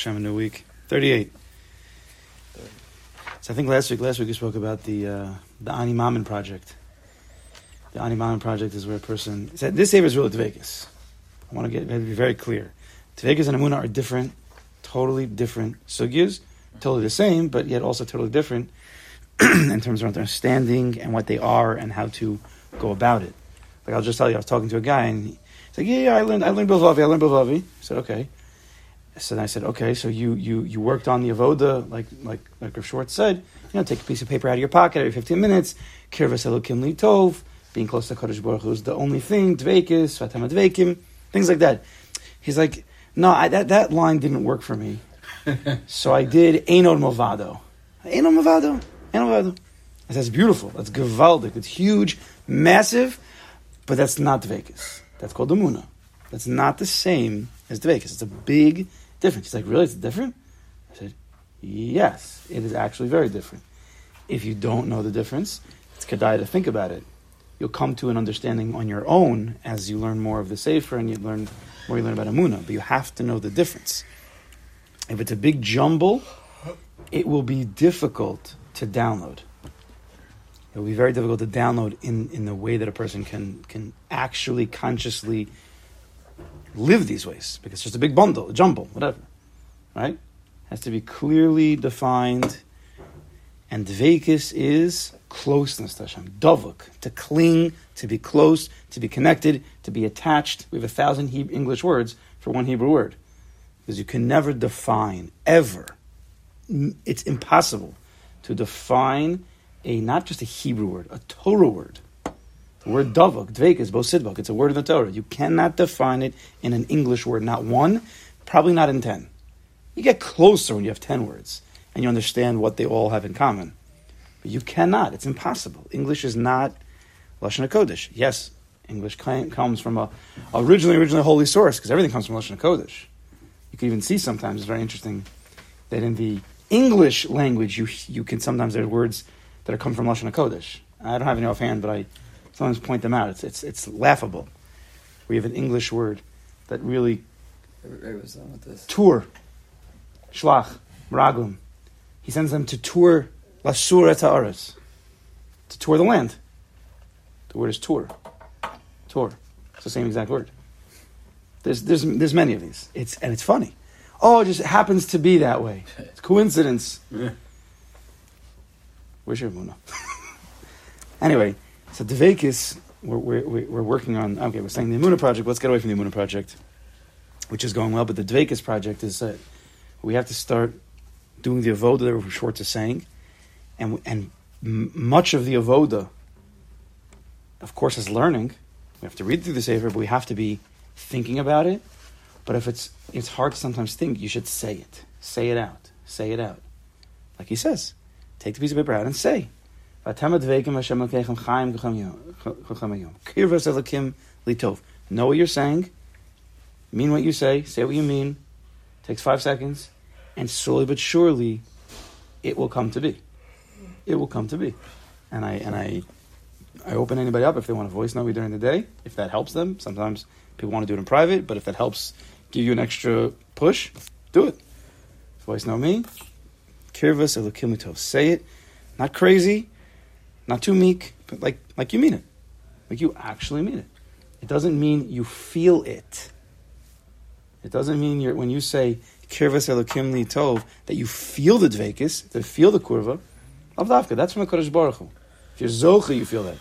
Hashem, a new week. 38. So I think last week, last week we spoke about the uh, the Ani Maamin project. The Ani Maamin project is where a person said this Sefer is really Vegas. I want to get be very clear. Vegas and Amuna are different, totally different sugyas, totally the same, but yet also totally different in terms of understanding and what they are and how to go about it. Like I'll just tell you, I was talking to a guy and he's like, "Yeah, yeah, I learned, I learned Bilvavi, I learned Bilvavi." I said, "Okay." So then I said, "Okay, so you you you worked on the avoda, like like like Rav Schwartz said, you know, take a piece of paper out of your pocket every fifteen minutes, kirvas elokim li tov, being close to Kodesh Baruch Hu is the only thing, dveikis, fatam dveikim, things like that." He's like, "No, I, that that line didn't work for me, so I did Ein Od Milvado, Einod Movado, Ein Od Milvado." I said, "That's beautiful. That's gewaldic. It's huge, massive." But that's not Dvekas. That's called the Amuna. That's not the same as Dvekas. It's a big difference. She's like, really? It's different? I said, yes, it is actually very different. If you don't know the difference, it's kedai to think about it. You'll come to an understanding on your own as you learn more of the Sefer and you learn more you learn about Amuna. But you have to know the difference. If it's a big jumble, it will be difficult to download it will be very difficult to download in, in the way that a person can can actually consciously live these ways because it's just a big bundle, a jumble, whatever. Right? Has to be clearly defined. And dveikis is closeness to Hashem. Davuk, to cling, to be close, to be connected, to be attached. We have a thousand Hebrew, English words for one Hebrew word. Because you can never define, ever. It's impossible to define a not just a Hebrew word, a Torah word. The word davak, dveik is bosidvak. It's a word in the Torah. You cannot define it in an English word. Not one, probably not in ten. You get closer when you have ten words and you understand what they all have in common. But you cannot. It's impossible. English is not lashon hakodesh. Yes, English comes from a originally originally holy source because everything comes from lashon hakodesh. You can even see sometimes it's very interesting that in the English language you you can sometimes there are words that are come from Lashon HaKodesh. I don't have any offhand, but I sometimes point them out. It's, it's, it's laughable. We have an English word that really... Tour. Shlach. Raglim. He sends them to tour Lasur et To tour the land. The word is tour. Tour. It's the same exact word. There's, there's, there's many of these. It's, and it's funny. Oh, it just happens to be that way. It's coincidence. Where's your Muna? anyway, so Devekis, we're, we're, we're working on, okay, we're saying the Muna project. Let's get away from the Muna project, which is going well. But the Devekis project is that we have to start doing the Avoda that short to saying. And, and much of the Avoda, of course, is learning. We have to read through the Sefer, but we have to be thinking about it. But if it's it's hard to sometimes think, you should say it. Say it out. Say it out. Like he says. Take the piece of paper out and say. Know what you're saying. Mean what you say. Say what you mean. Takes five seconds. And slowly but surely, it will come to be. It will come to be. And I and I I open anybody up if they want to voice note me during the day, if that helps them. Sometimes people want to do it in private, but if that helps give you an extra push, do it. Voice note me. Kirvas Elokim. Say it, not crazy, not too meek, but like like you mean it, like you actually mean it. It doesn't mean you feel it. It doesn't mean you're when you say Kirvas Elokim li Tov that you feel the dvekis, that feel the kurva. Avdavka, that's from the Kodesh Baruch Hu. If you're zocha, you feel that.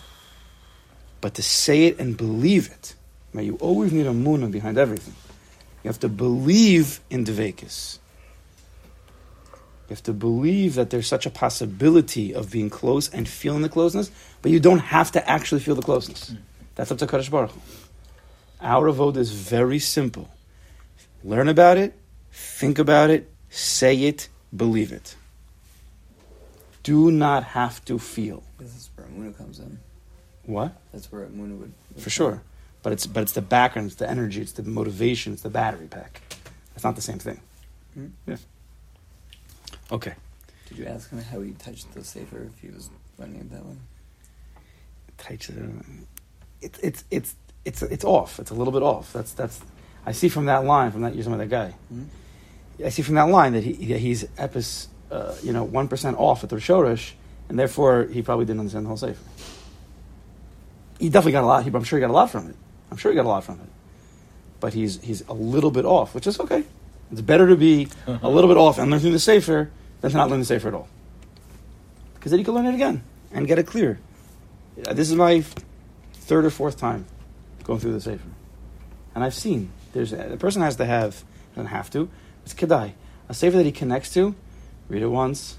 But to say it and believe it, you always need a muna behind everything. You have to believe in dvekis. You have to believe that there's such a possibility of being close and feeling the closeness, but you don't have to actually feel the closeness. Mm. That's up to Kadosh Baruch Hu. Our avoda is very simple. Learn about it, think about it, say it, believe it. Do not have to feel. This is where Amuna comes in. What? That's where Amuna would. would For sure. But it's but it's the background, it's the energy, it's the motivation, it's the battery pack. It's not the same thing. Mm-hmm. Yeah. Okay. Did you ask him how he touched the safer if he was running it that way? Touch it. It's it's it's it's it's off. It's a little bit off. That's that's. I see from that line from that you're talking about that guy. Mm-hmm. I see from that line that, he, that he's epis, uh, you know, 1% off at the Shoresh, and therefore he probably didn't understand the whole Sefer. He definitely got a lot, He, I'm sure he got a lot from it. I'm sure he got a lot from it. But he's, he's a little bit off, which is okay. It's better to be a little bit off and learn through the Sefer than to not learn the Sefer at all. Because then you can learn it again and get it clear. This is my third or fourth time going through the Sefer. And I've seen, there's a person has to have, doesn't have to, it's Kedai. A Sefer that he connects to, read it once,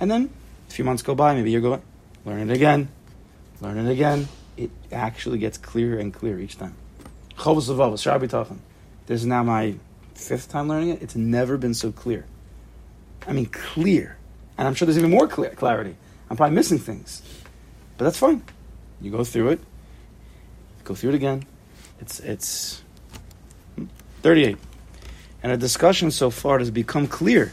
and then a few months go by, maybe you go, learn it again, learn it again. It actually gets clearer and clearer each time. Chovos. This is now my fifth time learning it. It's never been so clear. I mean, clear. And I'm sure there's even more clear, clarity. I'm probably missing things. But that's fine. You go through it, go through it again. It's, it's hmm, 38. And our discussion so far has become clear.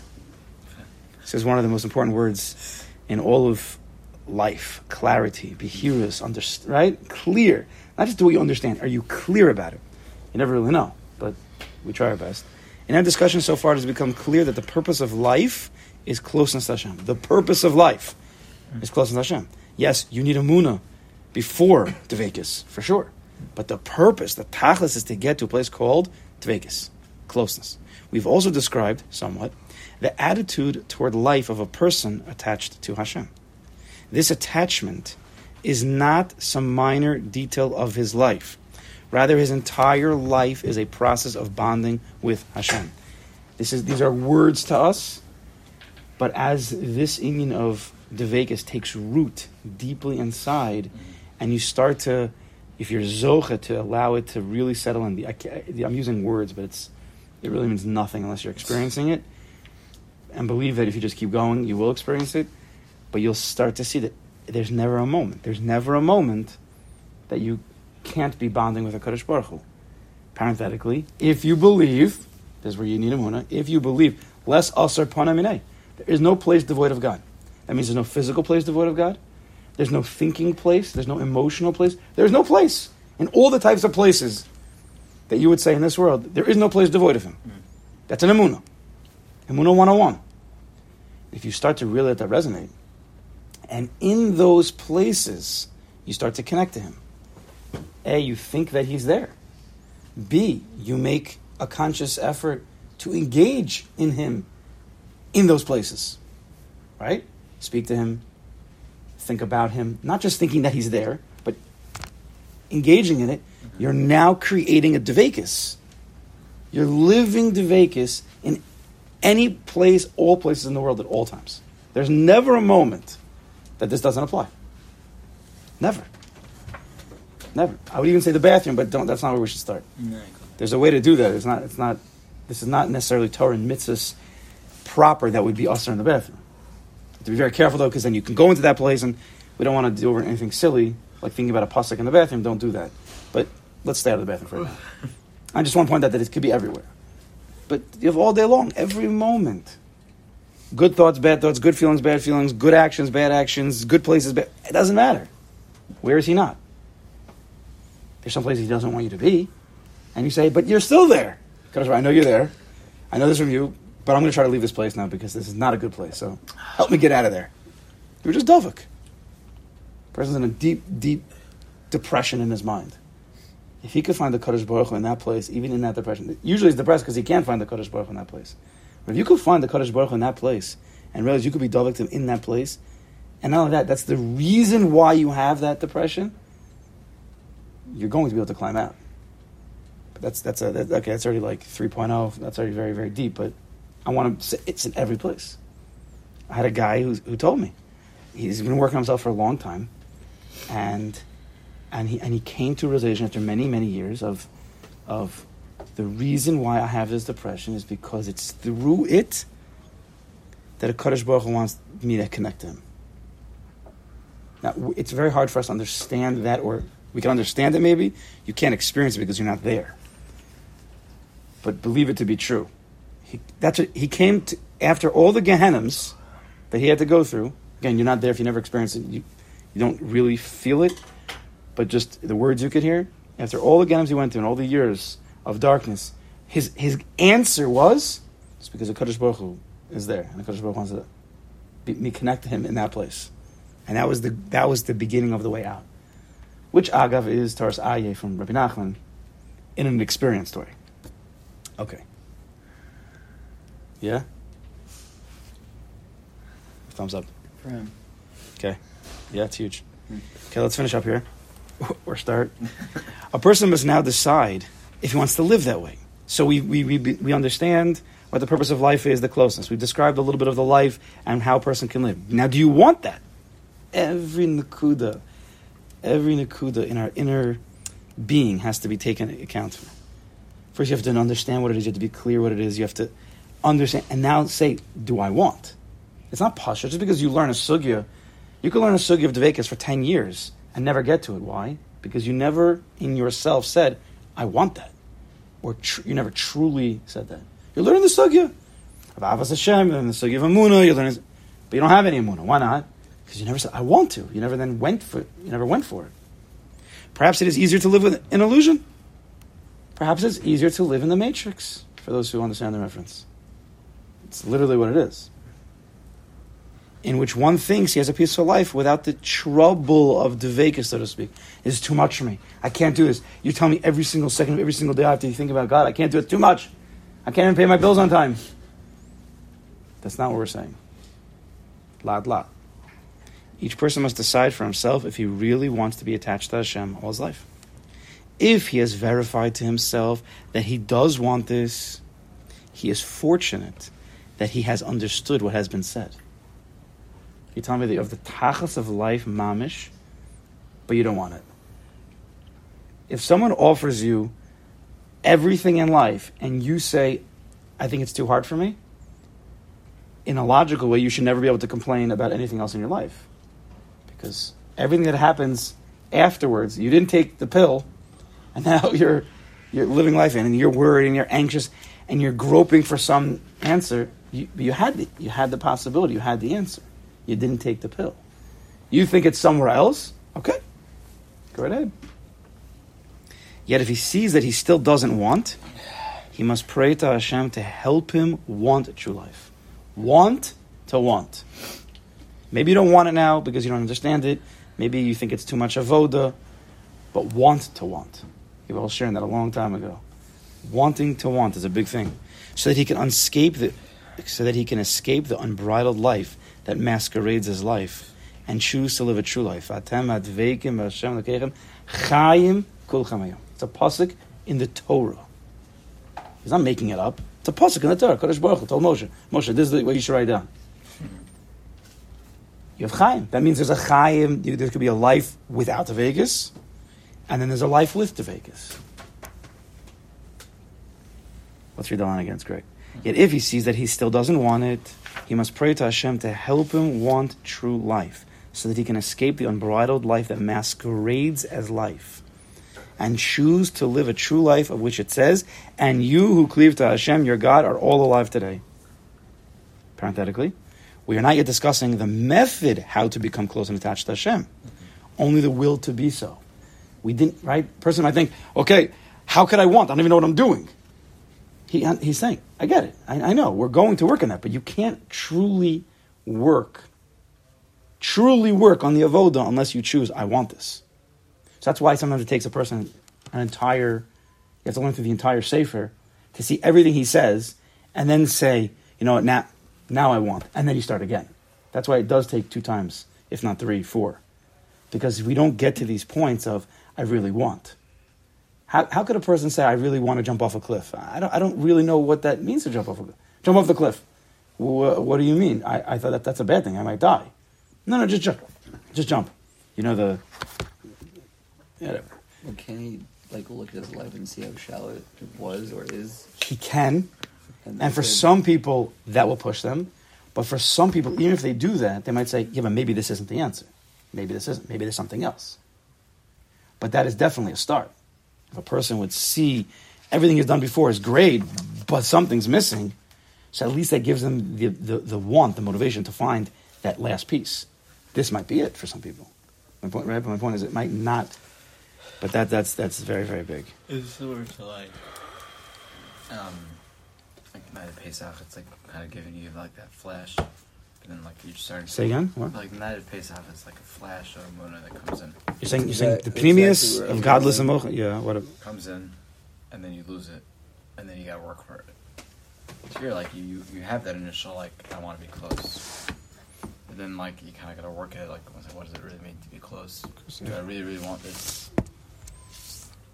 This is one of the most important words in all of life clarity, behirus, underst- right? Clear. Not just do what you understand. Are you clear about it? You never really know, but we try our best. In our discussion so far, it has become clear that the purpose of life is closeness to Hashem. The purpose of life is closeness to Hashem. Yes, you need a muna before Dvekis, for sure. But the purpose, the tachlis, is to get to a place called Dvekis, closeness. We've also described somewhat the attitude toward life of a person attached to Hashem. This attachment is not some minor detail of his life. Rather, his entire life is a process of bonding with Hashem. This is, these are words to us, but as this union of Devekis takes root deeply inside, and you start to, if you're zocha, to allow it to really settle in. The, I'm using words, but it's it really means nothing unless you're experiencing it. And believe that if you just keep going, you will experience it. But you'll start to see that there's never a moment. There's never a moment that you can't be bonding with a Kadosh Baruch Hu. Parenthetically, if you believe, this is where you need a muna, if you believe, less asar panaminei. There is no place devoid of God. That means there's no physical place devoid of God. There's no thinking place. There's no emotional place. There's no place. In all the types of places that you would say in this world, there is no place devoid of Him. That's an Emunah. Emunah 101. If you start to really let that resonate, and in those places, you start to connect to Him. A, you think that He's there. B, you make a conscious effort to engage in Him in those places. Right? Speak to Him, think about Him, not just thinking that He's there, but engaging in it. You're now creating a Devekis. You're living Devekis in any place, all places in the world at all times. There's never a moment that this doesn't apply. Never. Never. I would even say the bathroom, but don't. That's not where we should start. There's a way to do that. It's not. It's not. This is not necessarily Torah and mitzvahs proper that would be usher in the bathroom. To be very careful though, because then you can go into that place, and we don't want to do over anything silly like thinking about a pasuk in the bathroom. Don't do that. But let's stay out of the bathroom for now. I just want to point out that it could be everywhere. But you have all day long, every moment. Good thoughts, bad thoughts, good feelings, bad feelings, good actions, bad actions, good places, bad. It doesn't matter. Where is he not? There's some places he doesn't want you to be. And you say, but you're still there. Because I know you're there. I know this from you, but I'm going to try to leave this place now because this is not a good place. So help me get out of there. You're just Dovuk. Person's in a deep, deep depression in his mind. If he could find the Kadosh Baruch Hu in that place, even in that depression, usually he's depressed because he can't find the Kadosh Baruch Hu in that place. But if you could find the Kadosh Baruch Hu in that place and realize you could be him in that place, and not only that, that's the reason why you have that depression, you're going to be able to climb out. But that's that's a that, okay. That's already like 3.0. That's already very very deep. But I want to. say It's in every place. I had a guy who who told me he's been working on himself for a long time, and and he and he came to a realization after many many years of of the reason why I have this depression is because it's through it that a Kadosh Baruch Hu wants me to connect to him. Now, it's very hard for us to understand that, or we can understand it maybe. You can't experience it because you're not there. But believe it to be true. He, that's what, he came to, after all the Gehennims that he had to go through. Again, you're not there if you never experienced it. You, you don't really feel it, but just the words you could hear. After all the Gehennims he went through and all the years of darkness, his, his answer was, It's because the Kadosh Baruch Hu is there, and the Kadosh Baruch Hu wants to be, me connect to him in that place. And that was the that was the beginning of the way out. Which Agav is Taras Aye from Rabbi Nachman in an experience story. Okay. Yeah? Thumbs up. For him. Okay. Yeah, it's huge. Hmm. Okay, let's finish up here. or start. A person must now decide if he wants to live that way. So we, we, we, we understand what the purpose of life is, the closeness. We've described a little bit of the life and how a person can live. Now, do you want that? Every nakuda, every nakuda in our inner being has to be taken account for. First, you have to understand what it is. You have to be clear what it is. You have to understand, and now say, "Do I want?" It's not pasha. Just because you learn a sugya, you can learn a sugya of Dvekas for ten years and never get to it. Why? Because you never in yourself said, "I want that," or tr- you never truly said that. You're learning the sugya of Avas Hashem, learning the sugya of Amuna, you're learning, but you don't have any Amuna. Why not? Because you never said, "I want to." You never then went for. You never went for it. Perhaps it is easier to live with an illusion. Perhaps it's easier to live in the matrix, for those who understand the reference. It's literally what it is. In which one thinks he has a peaceful life without the trouble of devekah, so to speak. Is too much for me. I can't do this. You tell me every single second of every single day I have to think about God. I can't do it. Too much. I can't even pay my bills on time. That's not what we're saying. Lad la. Each person must decide for himself if he really wants to be attached to Hashem all his life if he has verified to himself that he does want this, he is fortunate that he has understood what has been said. You tell me that you have the tachas of life, mamish, but you don't want it. If someone offers you everything in life and you say, I think it's too hard for me, in a logical way, you should never be able to complain about anything else in your life. Because everything that happens afterwards, you didn't take the pill, and now you're you're living life in, and you're worried and you're anxious and you're groping for some answer. You, you had the you had the possibility, you had the answer. You didn't take the pill. You think it's somewhere else? Okay, go ahead. Yet if he sees that he still doesn't want, he must pray to Hashem to help him want a true life. Want to want. Maybe you don't want it now because you don't understand it. Maybe you think it's too much avoda, but want to want. We were all sharing that a long time ago. Wanting to want is a big thing, so that he can escape the, so that he can escape the unbridled life that masquerades as life, and choose to live a true life. It's a pasuk in the Torah. He's not making it up. It's a pasuk in the Torah. Kodesh Baruch Hu told Moshe, Moshe, this is what you should write down. You have Chaim. That means there's a Chaim. There could be a life without a Vegas, and then there's a life with the Vegas. Let's read the line again. It's great. Yet if he sees that he still doesn't want it, he must pray to Hashem to help him want true life, so that he can escape the unbridled life that masquerades as life, and choose to live a true life of which it says, "And you who cleave to Hashem, your God, are all alive today." Parenthetically, we are not yet discussing the method how to become close and attached to Hashem, only the will to be so. We didn't, right? Person might think, okay, how could I want? I don't even know what I'm doing. He, he's saying, I get it. I, I know. We're going to work on that, but you can't truly work, truly work on the avoda unless you choose, I want this. So that's why sometimes it takes a person an entire, you have to learn through the entire Sefer to see everything he says and then say, you know what, now, now I want. And then you start again. That's why it does take two times, if not three, four. Because if we don't get to these points of, I really want. How, how could a person say, I really want to jump off a cliff? I don't, I don't really know what that means to jump off a cliff. Jump off the cliff. What, what do you mean? I, I thought that that's a bad thing. I might die. No, no, just jump. Just jump. You know the. Whatever. Well, can he like look at his life and see how shallow it was or is? He can. And, And for then- some people, that will push them. But for some people, even if they do that, they might say, yeah, but maybe this isn't the answer. Maybe this isn't. Maybe there's something else. But that is definitely a start. If a person would see everything he's done before is great, but something's missing, so at least that gives them the, the, the want, the motivation to find that last piece. This might be it for some people. My point, right? But my point is, it might not. But that, that's, that's very, very big. It's similar to like, um, like night of Pesach, it's like kind of giving you like that flash, and then like you're starting. to Say again? What? Like night of Pesach, it's like a flash of Mona that comes in, You're saying you're saying Exact- the previous exactly of godless going. emotion. Yeah, what? A, comes in, and then you lose it, and then you gotta work for it. So you're like you you, you have that initial like I want to be close, but then like you kind of gotta work at it like what does it really mean to be close? Do I really really want this?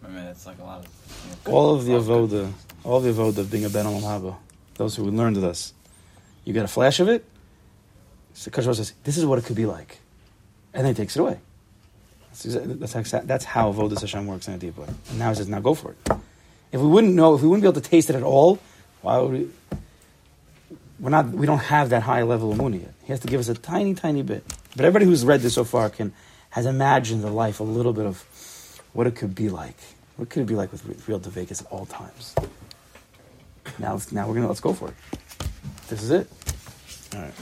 I mean, it's like a lot of you know, all of the lot of good avoda, all the avoda of being a ben olam haba, those who learned with us, you get a flash of it. So Kadosh says, "This is what it could be like," and then he takes it away. That's exa- that's, how avodas Hashem works in a deep way. And now he says, "Now go for it." If we wouldn't know, if we wouldn't be able to taste it at all, why would we? We're not. We don't have that high level of muni yet. He has to give us a tiny, tiny bit. But everybody who's read this so far can has imagined the life a little bit of what it could be like. What could it be like with re- real Vegas at all times? Now, now we're gonna let's go for it. This is it. All right.